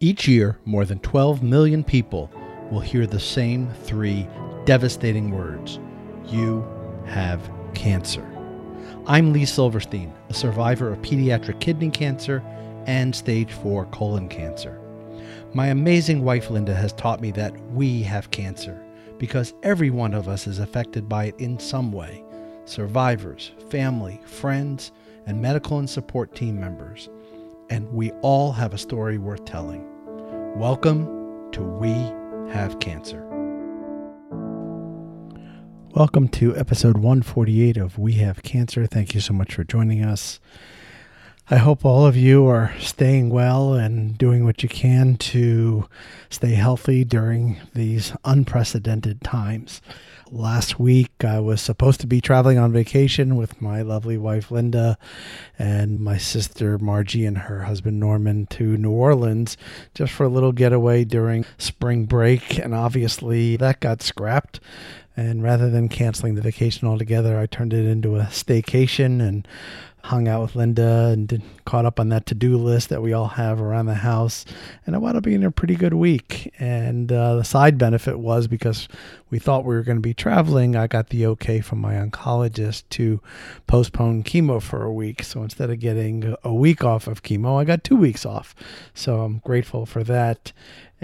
Each year, more than 12 million people will hear the same three devastating words You have cancer. I'm Lee Silverstein, a survivor of pediatric kidney cancer and stage 4 colon cancer. My amazing wife Linda has taught me that we have cancer because every one of us is affected by it in some way survivors, family, friends, and medical and support team members. And we all have a story worth telling. Welcome to We Have Cancer. Welcome to episode 148 of We Have Cancer. Thank you so much for joining us. I hope all of you are staying well and doing what you can to stay healthy during these unprecedented times. Last week, I was supposed to be traveling on vacation with my lovely wife Linda and my sister Margie and her husband Norman to New Orleans just for a little getaway during spring break. And obviously, that got scrapped. And rather than canceling the vacation altogether, I turned it into a staycation and hung out with Linda and did, caught up on that to do list that we all have around the house. And it wound up being a pretty good week. And uh, the side benefit was because we thought we were going to be traveling, I got the okay from my oncologist to postpone chemo for a week. So instead of getting a week off of chemo, I got two weeks off. So I'm grateful for that.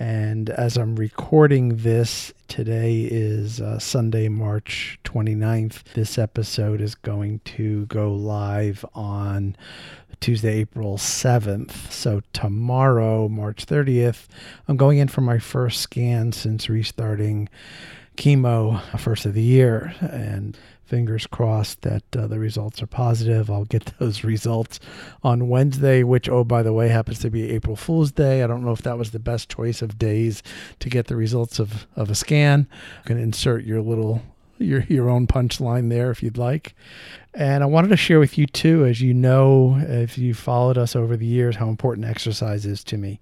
And as I'm recording this, today is uh, Sunday, March 29th. This episode is going to go live on Tuesday, April 7th. So tomorrow, March 30th, I'm going in for my first scan since restarting chemo first of the year. And fingers crossed that uh, the results are positive. I'll get those results on Wednesday, which, oh, by the way, happens to be April Fool's Day. I don't know if that was the best choice of days to get the results of, of a scan. You can insert your little your your own punchline there if you'd like. And I wanted to share with you too, as you know, if you followed us over the years, how important exercise is to me.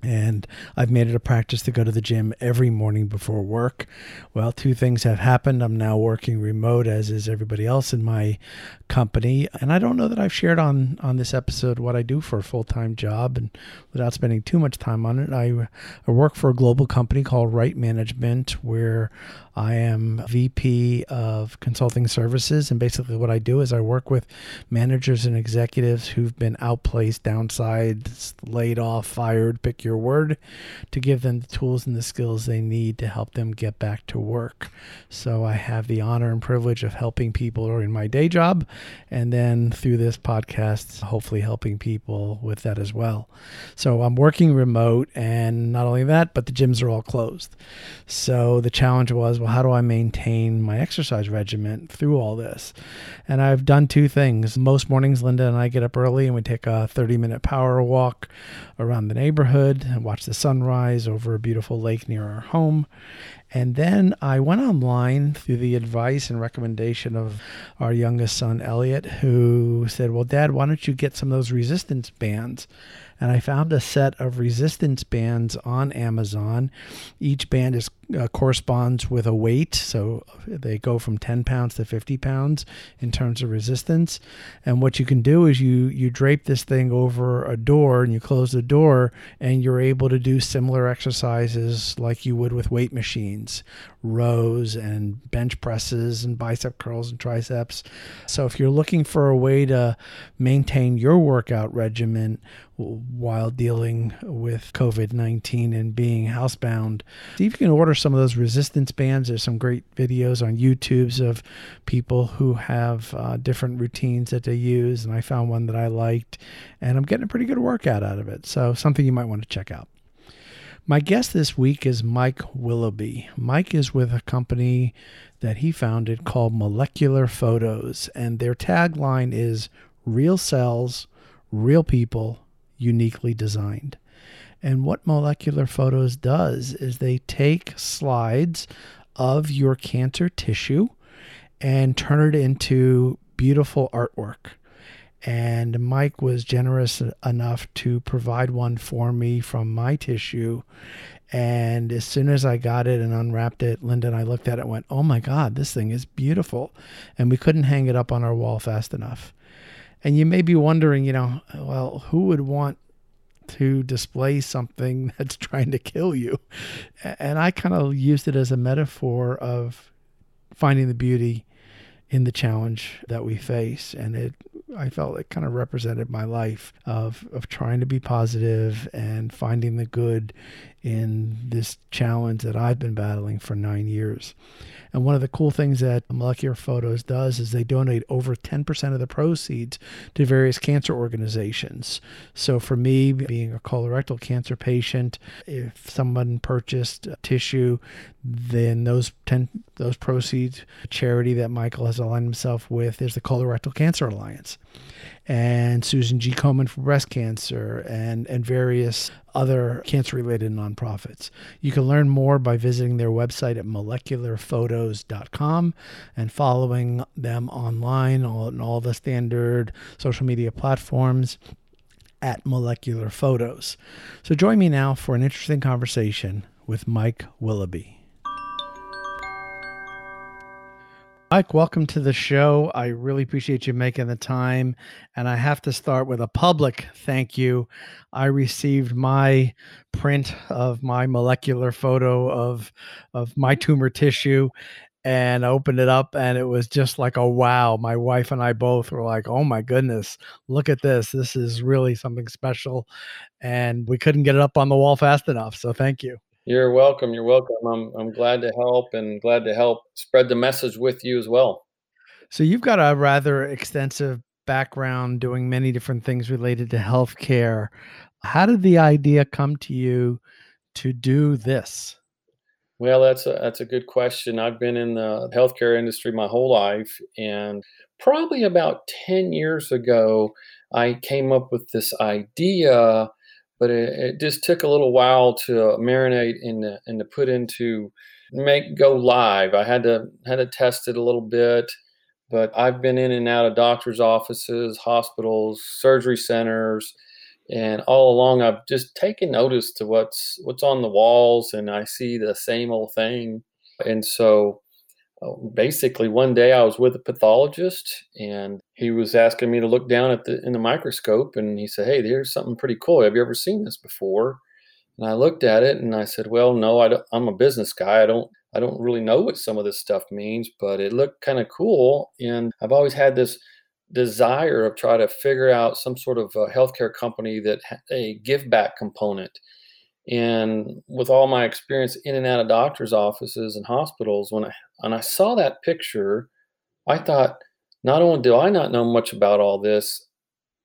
And I've made it a practice to go to the gym every morning before work. Well, two things have happened. I'm now working remote, as is everybody else in my company. And I don't know that I've shared on, on this episode what I do for a full time job. And without spending too much time on it, I, I work for a global company called Right Management, where I am VP of consulting services. And basically, what I do is I work with managers and executives who've been outplaced, downsized, laid off, fired, pick your word, to give them the tools and the skills they need to help them get back to work. So I have the honor and privilege of helping people in my day job. And then through this podcast, hopefully helping people with that as well. So I'm working remote. And not only that, but the gyms are all closed. So the challenge was, well, well, how do I maintain my exercise regimen through all this? And I've done two things. Most mornings, Linda and I get up early and we take a 30 minute power walk around the neighborhood and watch the sunrise over a beautiful lake near our home. And then I went online through the advice and recommendation of our youngest son, Elliot, who said, Well, Dad, why don't you get some of those resistance bands? and I found a set of resistance bands on Amazon. Each band is uh, corresponds with a weight, so they go from 10 pounds to 50 pounds in terms of resistance. And what you can do is you you drape this thing over a door and you close the door, and you're able to do similar exercises like you would with weight machines, rows and bench presses and bicep curls and triceps. So if you're looking for a way to maintain your workout regimen while dealing with COVID 19 and being housebound. See if you can order some of those resistance bands. There's some great videos on YouTube's of people who have uh, different routines that they use, and I found one that I liked, and I'm getting a pretty good workout out of it. So, something you might want to check out. My guest this week is Mike Willoughby. Mike is with a company that he founded called Molecular Photos, and their tagline is Real Cells, Real People, uniquely designed. And what Molecular Photos does is they take slides of your cancer tissue and turn it into beautiful artwork. And Mike was generous enough to provide one for me from my tissue. And as soon as I got it and unwrapped it, Linda and I looked at it and went, Oh my God, this thing is beautiful. And we couldn't hang it up on our wall fast enough. And you may be wondering, you know, well, who would want to display something that's trying to kill you. And I kind of used it as a metaphor of finding the beauty in the challenge that we face. And it I felt it kind of represented my life of of trying to be positive and finding the good in this challenge that I've been battling for nine years. And one of the cool things that Molecular Photos does is they donate over 10% of the proceeds to various cancer organizations. So for me, being a colorectal cancer patient, if someone purchased tissue, then those 10 those proceeds charity that Michael has aligned himself with is the Colorectal Cancer Alliance and Susan G. Komen for breast cancer, and, and various other cancer related nonprofits. You can learn more by visiting their website at molecularphotos.com and following them online on all the standard social media platforms at Molecular Photos. So join me now for an interesting conversation with Mike Willoughby. Mike, welcome to the show. I really appreciate you making the time. And I have to start with a public thank you. I received my print of my molecular photo of of my tumor tissue and I opened it up and it was just like a wow. My wife and I both were like, "Oh my goodness, look at this. This is really something special." And we couldn't get it up on the wall fast enough. So thank you. You're welcome. You're welcome. I'm I'm glad to help and glad to help spread the message with you as well. So you've got a rather extensive background doing many different things related to healthcare. How did the idea come to you to do this? Well, that's a that's a good question. I've been in the healthcare industry my whole life and probably about 10 years ago I came up with this idea but it, it, just took a little while to uh, marinate and and to put into make go live. I had to had to test it a little bit, but I've been in and out of doctors' offices, hospitals, surgery centers, and all along I've just taken notice to what's what's on the walls, and I see the same old thing, and so Uh, basically one day I was with a pathologist and he was asking me to look down at the in the microscope and he said, "Hey, there's something pretty cool. Have you ever seen this before?" And I looked at it and I said, "Well, no, I am a business guy. I don't I don't really know what some of this stuff means, but it looked kind of cool and I've always had this desire of trying to figure out some sort of a healthcare company that a give back component and with all my experience in and out of doctors' offices and hospitals, when I when I saw that picture, I thought, not only do I not know much about all this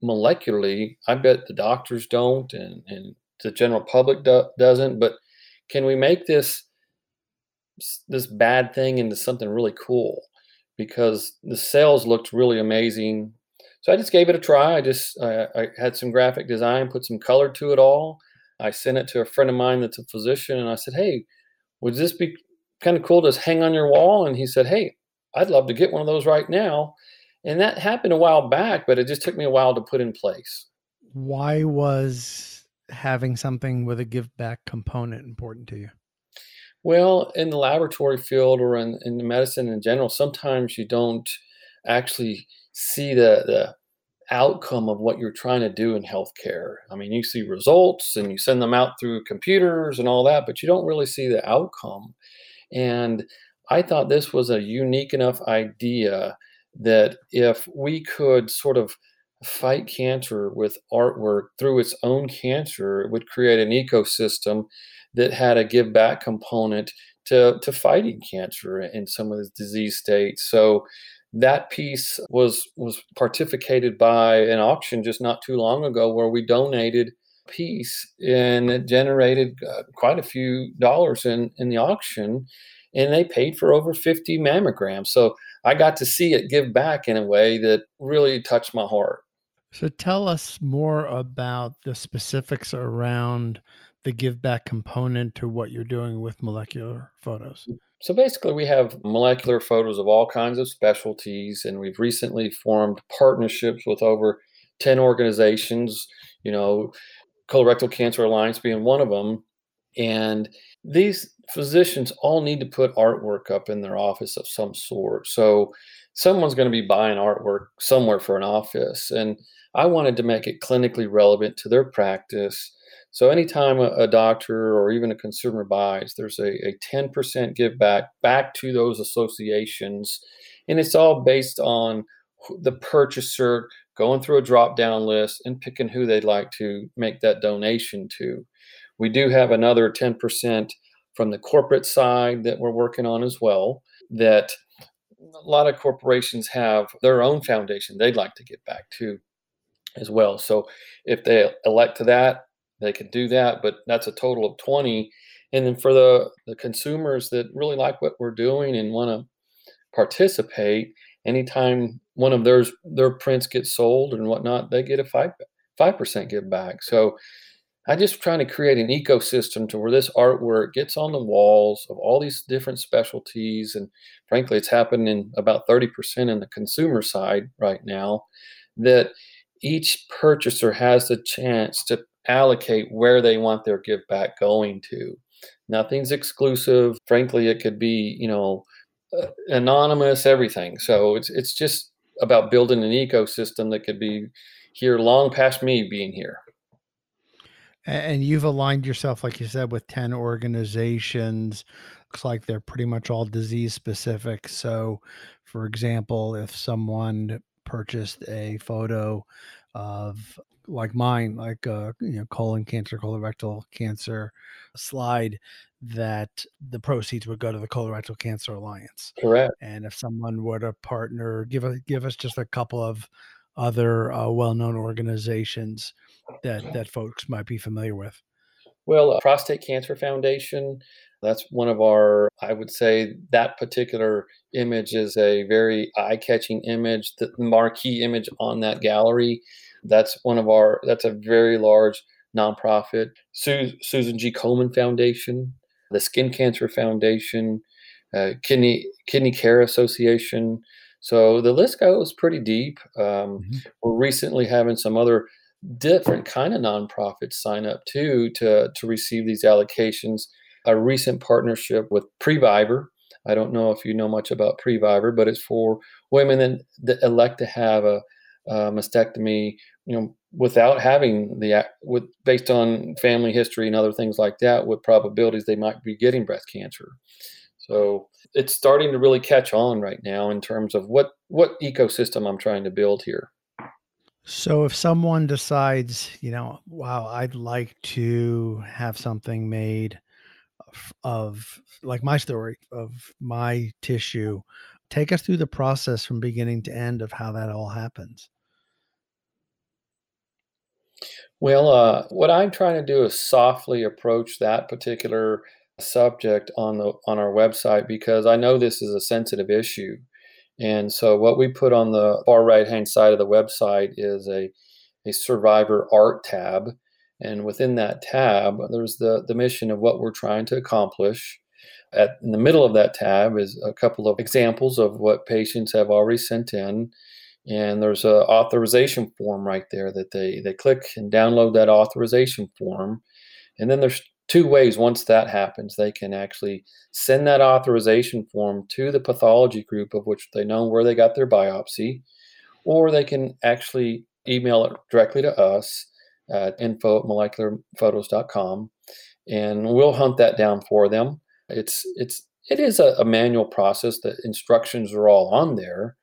molecularly, I bet the doctors don't, and and the general public do, doesn't. But can we make this this bad thing into something really cool? Because the sales looked really amazing. So I just gave it a try. I just I, I had some graphic design, put some color to it all I sent it to a friend of mine that's a physician, and I said, "Hey, would this be kind of cool to hang on your wall?" And he said, "Hey, I'd love to get one of those right now." And that happened a while back, but it just took me a while to put in place. Why was having something with a give back component important to you? Well, in the laboratory field or in, in medicine in general, sometimes you don't actually see the, the outcome of what you're trying to do in healthcare. I mean, you see results and you send them out through computers and all that, but you don't really see the outcome. And I thought this was a unique enough idea that if we could sort of fight cancer with artwork through its own cancer, it would create an ecosystem that had a give back component to, to fighting cancer in some of the disease states. So that piece was was participated by an auction just not too long ago where we donated piece and it generated uh, quite a few dollars in in the auction and they paid for over 50 mammograms. So i got to see it give back in a way that really touched my heart. So tell us more about the specifics around the give back component to what you're doing with molecular photos. So basically, we have molecular photos of all kinds of specialties, and we've recently formed partnerships with over 10 organizations, you know, Colorectal Cancer Alliance being one of them. And these physicians all need to put artwork up in their office of some sort. So someone's going to be buying artwork somewhere for an office. And I wanted to make it clinically relevant to their practice. So anytime a, a doctor or even a consumer buys, there's a, a 10% give back back to those associations. And it's all based on the purchaser going through a drop down list and picking who they'd like to make that donation to. We do have another 10% from the corporate side that we're working on as well that a lot of corporations have their own foundation they'd like to get back to as well. So if they elect to that, they can do that, but that's a total of 20. And then for the, the consumers that really like what we're doing and want to participate, anytime one of theirs their prints gets sold and whatnot, they get a five five percent give back. So I just trying to create an ecosystem to where this artwork gets on the walls of all these different specialties. And frankly, it's happening about 30% in the consumer side right now. That each purchaser has the chance to allocate where they want their give back going to. Nothing's exclusive. Frankly, it could be, you know, anonymous, everything. So it's it's just about building an ecosystem that could be here long past me being here. And you've aligned yourself, like you said, with 10 organizations. Looks like they're pretty much all disease specific. So, for example, if someone purchased a photo of like mine, like uh, you know, colon cancer, colorectal cancer slide, that the proceeds would go to the Colorectal Cancer Alliance. Correct. And if someone were to partner, give a, give us just a couple of other uh, well-known organizations that that folks might be familiar with. Well, uh, Prostate Cancer Foundation, that's one of our, I would say that particular image is a very eye catching image. The marquee image on that gallery, that's one of our, that's a very large nonprofit. Su- Susan G. Komen Foundation, the Skin Cancer Foundation, uh, Kidney, Kidney Care Association. So the list goes pretty deep. Um, mm-hmm. We're recently having some other different kind of nonprofits sign up too to to receive these allocations. A recent partnership with Previvor. I don't know if you know much about Previvor, but it's for women that, that elect to have a, a mastectomy, you know, without having the with based on family history and other things like that, with probabilities they might be getting breast cancer. So it's starting to really catch on right now in terms of what what ecosystem I'm trying to build here. So if someone decides, you know, wow, I'd like to have something made of, like my story of my tissue, take us through the process from beginning to end of how that all happens. Well, uh, what I'm trying to do is softly approach that particular subject on the on our website because I know this is a sensitive issue. And so what we put on the far right hand side of the website is a, a survivor art tab. And within that tab, there's the, the mission of what we're trying to accomplish. At, in the middle of that tab is a couple of examples of what patients have already sent in. And there's a authorization form right there that they, they click and download that authorization form. And then there's two ways once that happens they can actually send that authorization form to the pathology group of which they know where they got their biopsy or they can actually email it directly to us at info at molecularphotos.com and we'll hunt that down for them. It's it's it is a, a manual process. The instructions are all on there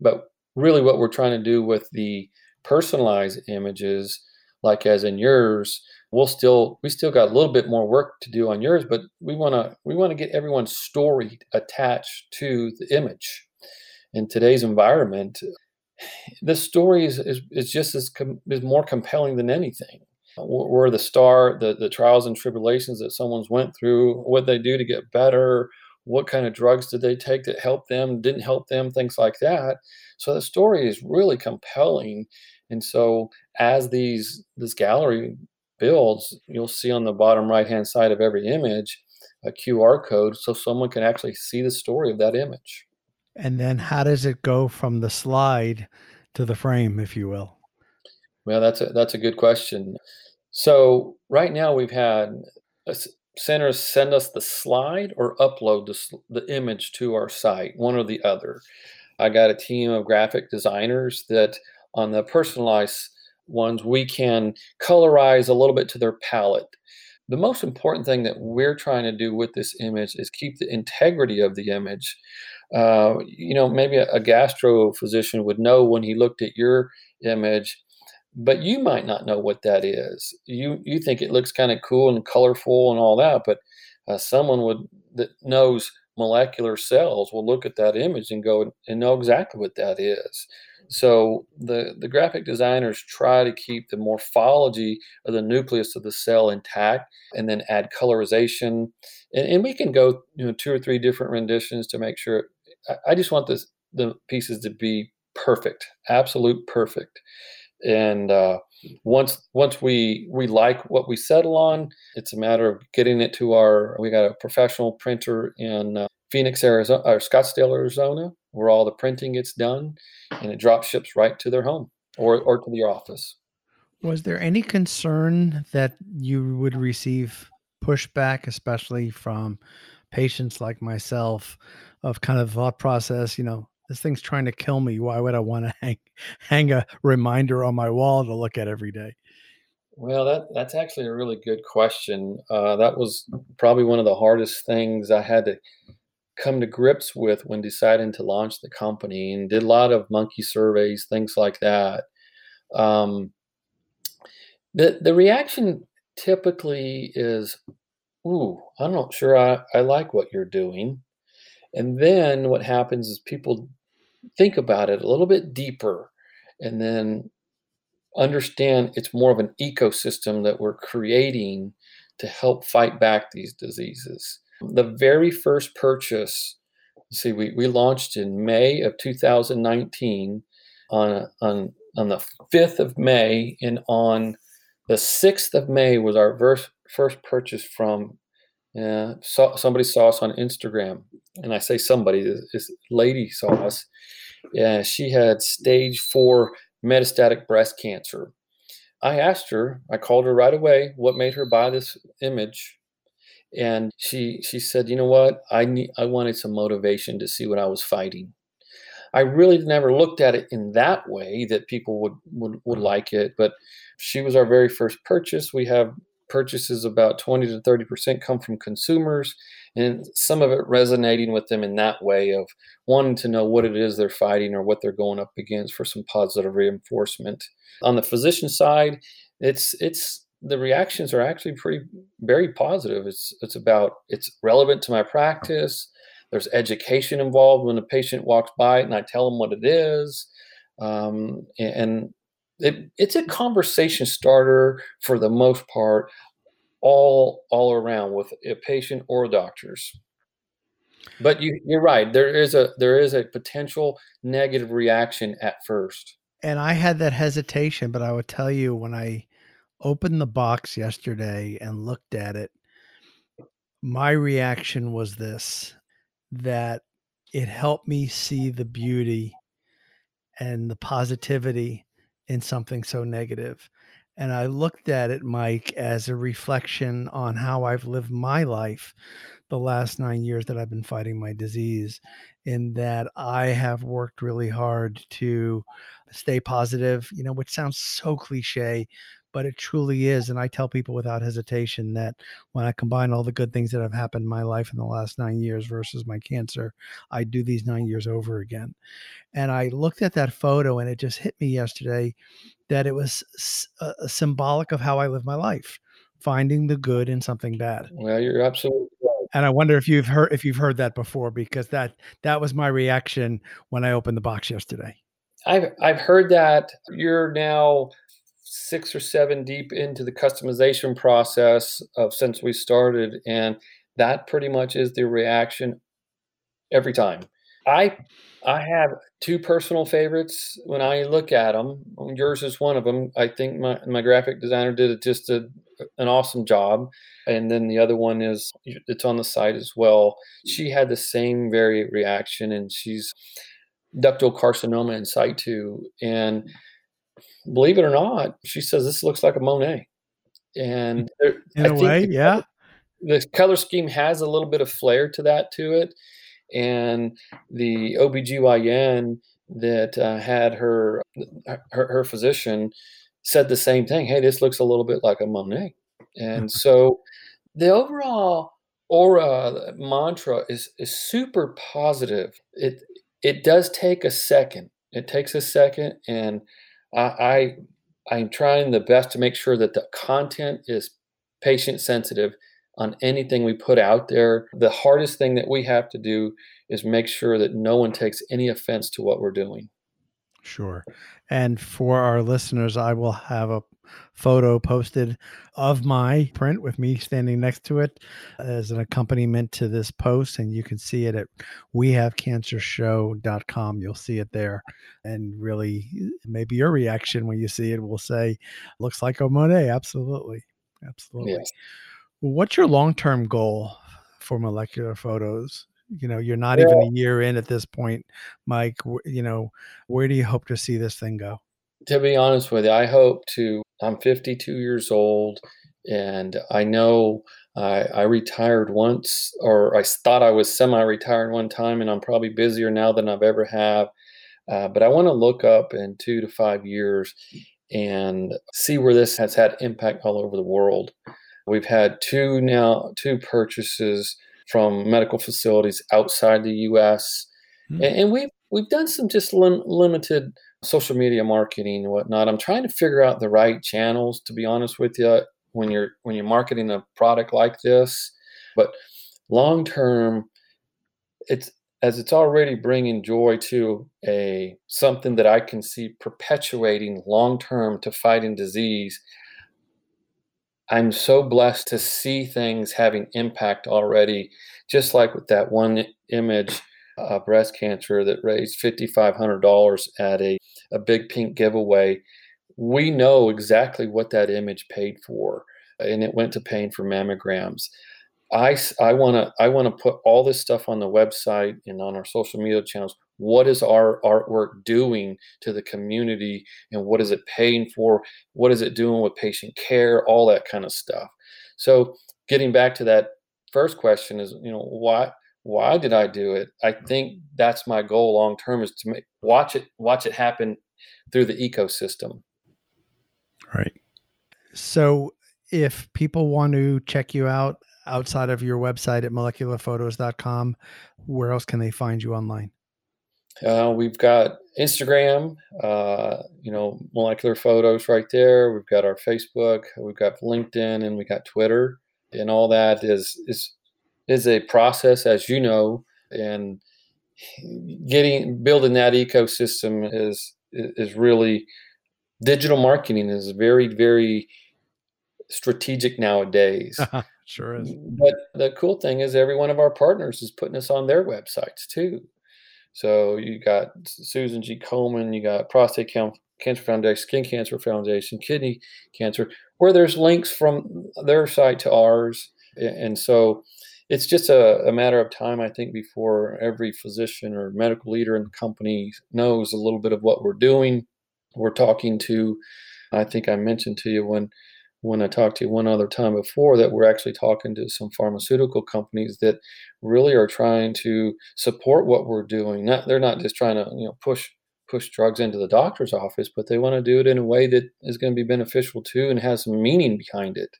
but really what we're trying to do with the personalized images like as in yours we'll still we still got a little bit more work to do on yours but we want to we want to get everyone's story attached to the image. In today's environment the story is, is, is just as com- is more compelling than anything. Where the star the, the trials and tribulations that someone's went through what they do to get better what kind of drugs did they take that helped them didn't help them things like that. So the story is really compelling. And so as these this gallery builds, you'll see on the bottom right hand side of every image a QR code so someone can actually see the story of that image. And then how does it go from the slide to the frame, if you will? Well, that's a, that's a good question. So right now we've had centers send us the slide or upload the, the image to our site, one or the other. I got a team of graphic designers that on the personalized ones, we can colorize a little bit to their palette. The most important thing that we're trying to do with this image is keep the integrity of the image. Uh, you know, maybe a, a gastro physician would know when he looked at your image but you might not know what that is. You you think it looks kind of cool and colorful and all that, but uh, someone would that knows molecular cells will look at that image and go and know exactly what that is. So the the graphic designers try to keep the morphology of the nucleus of the cell intact, and then add colorization, and, and we can go you know two or three different renditions to make sure. I, just want this the pieces to be perfect, absolute perfect and uh, once once we we like what we settle on, it's a matter of getting it to our. We got a professional printer in uh, Phoenix, Arizona, or Scottsdale, Arizona, where all the printing gets done, and it drop ships right to their home or or to your office. Was there any concern that you would receive pushback, especially from patients like myself, of kind of thought process? You know, this thing's trying to kill me. Why would I want to hang hang a reminder on my wall to look at every day? Well, that that's actually a really good question. Uh, that was probably one of the hardest things I had to come to grips with when deciding to launch the company, and did a lot of monkey surveys, things like that. Um, the the reaction typically is, "Ooh, I'm not sure I, I like what you're doing." And then what happens is people think about it a little bit deeper and then understand it's more of an ecosystem that we're creating to help fight back these diseases. The very first purchase, see, we, we launched in May of 2019 on, on, on the 5th of May, and on the 6th of May was our first, first purchase from yeah, saw, somebody saw us on Instagram, and I say somebody, this lady saw us. Yeah, she had stage four metastatic breast cancer. I asked her, I called her right away, what made her buy this image, and she she said, you know what, I need, I wanted some motivation to see what I was fighting. I really never looked at it in that way that people would would, would like it, but she was our very first purchase. We have purchases about 20 to 30% come from consumers and some of it resonating with them in that way of wanting to know what it is they're fighting or what they're going up against for some positive reinforcement on the physician side it's it's the reactions are actually pretty very positive. It's it's about it's relevant to my practice. There's education involved when a patient walks by and i tell them what it is. Um, and it, it's a conversation starter for the most part all all around with a patient or doctors. But you, you're right there is a there is a potential negative reaction at first. And i had that hesitation but i would tell you when i opened the box yesterday and looked at it my reaction was this that it helped me see the beauty and the positivity in something so negative. And I looked at it, Mike, as a reflection on how I've lived my life the last nine years that I've been fighting my disease, in that I have worked really hard to stay positive, you know, which sounds so cliche, but it truly is. And I tell people without hesitation that when I combine all the good things that have happened in my life in the last nine years versus my cancer, I do these nine years over again. And I looked at that photo and it just hit me yesterday that it was a, a uh, uh, symbolic of how I live my life, finding the good in something bad. Well, you're absolutely right. And I wonder if you've heard if you've heard that before because that that was my reaction when I opened the box yesterday. I've I've heard that you're now six or seven deep into the customization process of since we started, and that pretty much is the reaction every time. I I have two personal favorites when I look at them. Yours is one of them. I think my, my graphic designer did just a, an awesome job. And then the other one is it's on the site as well. She had the same very reaction, and she's ductal carcinoma in situ. And believe it or not, she says this looks like a Monet. And there, in I a way, yeah. The color scheme has a little bit of flair to that to it. and the OBGYN that uh, had her, her her physician said the same thing. Hey, this looks a little bit like a Monet, and so the overall aura mantra is is super positive. It it does take a second. It takes a second, and I, I I'm trying the best to make sure that the content is patient sensitive on anything we put out there. The hardest thing that we have to do is make sure that no one takes any offense to what we're doing. Sure. And for our listeners, I will have a photo posted of my print with me standing next to it as an accompaniment to this post. And you can see it at wehavecancershow.com. You'll see it there. And really, maybe your reaction when you see it will say, looks like a Monet. Absolutely. Absolutely. Yes. What's your long term goal for molecular photos? You know, you're not yeah. even a year in at this point, Mike. You know, where do you hope to see this thing go? To be honest with you, I hope to. I'm 52 years old, and I know I, I retired once, or I thought I was semi-retired one time, and I'm probably busier now than I've ever have. Uh, but I want to look up in two to five years and see where this has had impact all over the world. We've had two now, two purchases from medical facilities outside the U.S. Mm-hmm. And, and, we've we've done some just lim- limited social media marketing and whatnot. I'm trying to figure out the right channels. To be honest with you, when you're when you're marketing a product like this, but long term, it's as it's already bringing joy to a something that I can see perpetuating long term to fighting disease. I'm so blessed to see things having impact already, just like with that one image of breast cancer that raised $5,500 at a, a big pink giveaway. We know exactly what that image paid for, and it went to paying for mammograms. I, I want to I want to put all this stuff on the website and on our social media channels. What is our artwork doing to the community and what is it paying for? What is it doing with patient care? All that kind of stuff. So getting back to that first question is you know why why did i do it? I think that's my goal long term is to make, watch it watch it happen through the ecosystem. Right. So if people want to check you out outside of your website at molecularphotos.com where else can they find you online uh, we've got Instagram, uh, you know, molecular photos right there. We've got our Facebook, we've got LinkedIn, and we got Twitter, and all that is is is a process, as you know, and getting building that ecosystem is is really digital marketing is very very strategic nowadays. sure is. But the cool thing is, every one of our partners is putting us on their websites too. So you got Susan G. Komen, you got Prostate Cancer Foundation, Skin Cancer Foundation, Kidney Cancer, where there's links from their site to ours. And so it's just a, a, matter of time, I think, before every physician or medical leader in the company knows a little bit of what we're doing. We're talking to, I think I mentioned to you when when I talked to you one other time before that we're actually talking to some pharmaceutical companies that really are trying to support what we're doing. Not they're not just trying to you know push push drugs into the doctor's office, but they want to do it in a way that is going to be beneficial too and has some meaning behind it.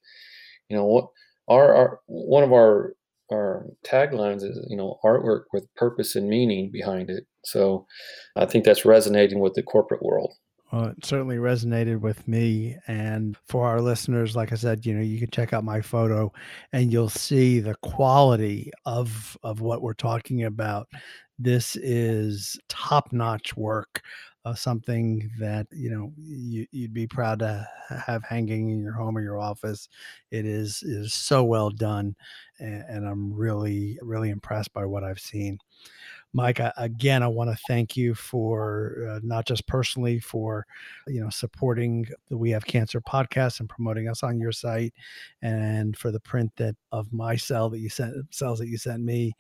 You know what our, our one of our our taglines is you know artwork with purpose and meaning behind it. So I think that's resonating with the corporate world. Well, it certainly resonated with me. And for our listeners, like I said, you know, you can check out my photo and you'll see the quality of of what we're talking about. This is top-notch work. Uh, something that you know you, would be proud to have hanging in your home or your office. It is is so well done, and, and I'm really really impressed by what I've seen. Mike, again, I want to thank you for uh, not just personally for you know supporting the We Have Cancer podcast and promoting us on your site, and for the print that of my cell that you sent cells that you sent me,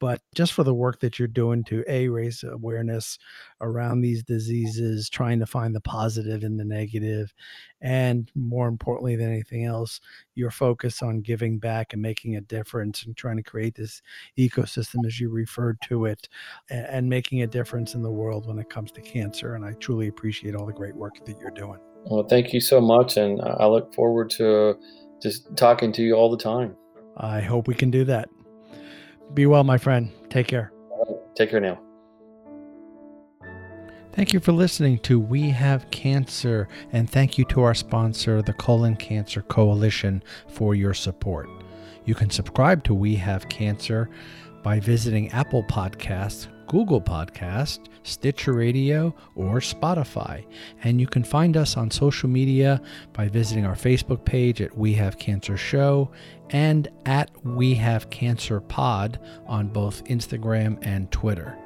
but just for the work that you're doing to a raise awareness around these diseases trying to find the positive in the negative and more importantly than anything else your focus on giving back and making a difference and trying to create this ecosystem as you referred to it and, and making a difference in the world when it comes to cancer and i truly appreciate all the great work that you're doing. Well thank you so much and uh, i look forward to just talking to you all the time. I hope we can do that be well, my friend. Take care. Take care now. Thank you for listening to We Have Cancer, and thank you to our sponsor, the Colon Cancer Coalition, for your support. You can subscribe to We Have Cancer by visiting Apple Podcasts, Google Podcast, Stitcher Radio, or Spotify. And you can find us on social media by visiting our Facebook page at We Have Cancer Show and at We Have Cancer Pod on both Instagram and Twitter.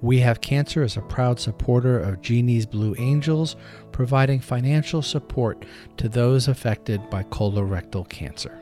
We Have Cancer is a proud supporter of Genie's Blue Angels, providing financial support to those affected by colorectal cancer.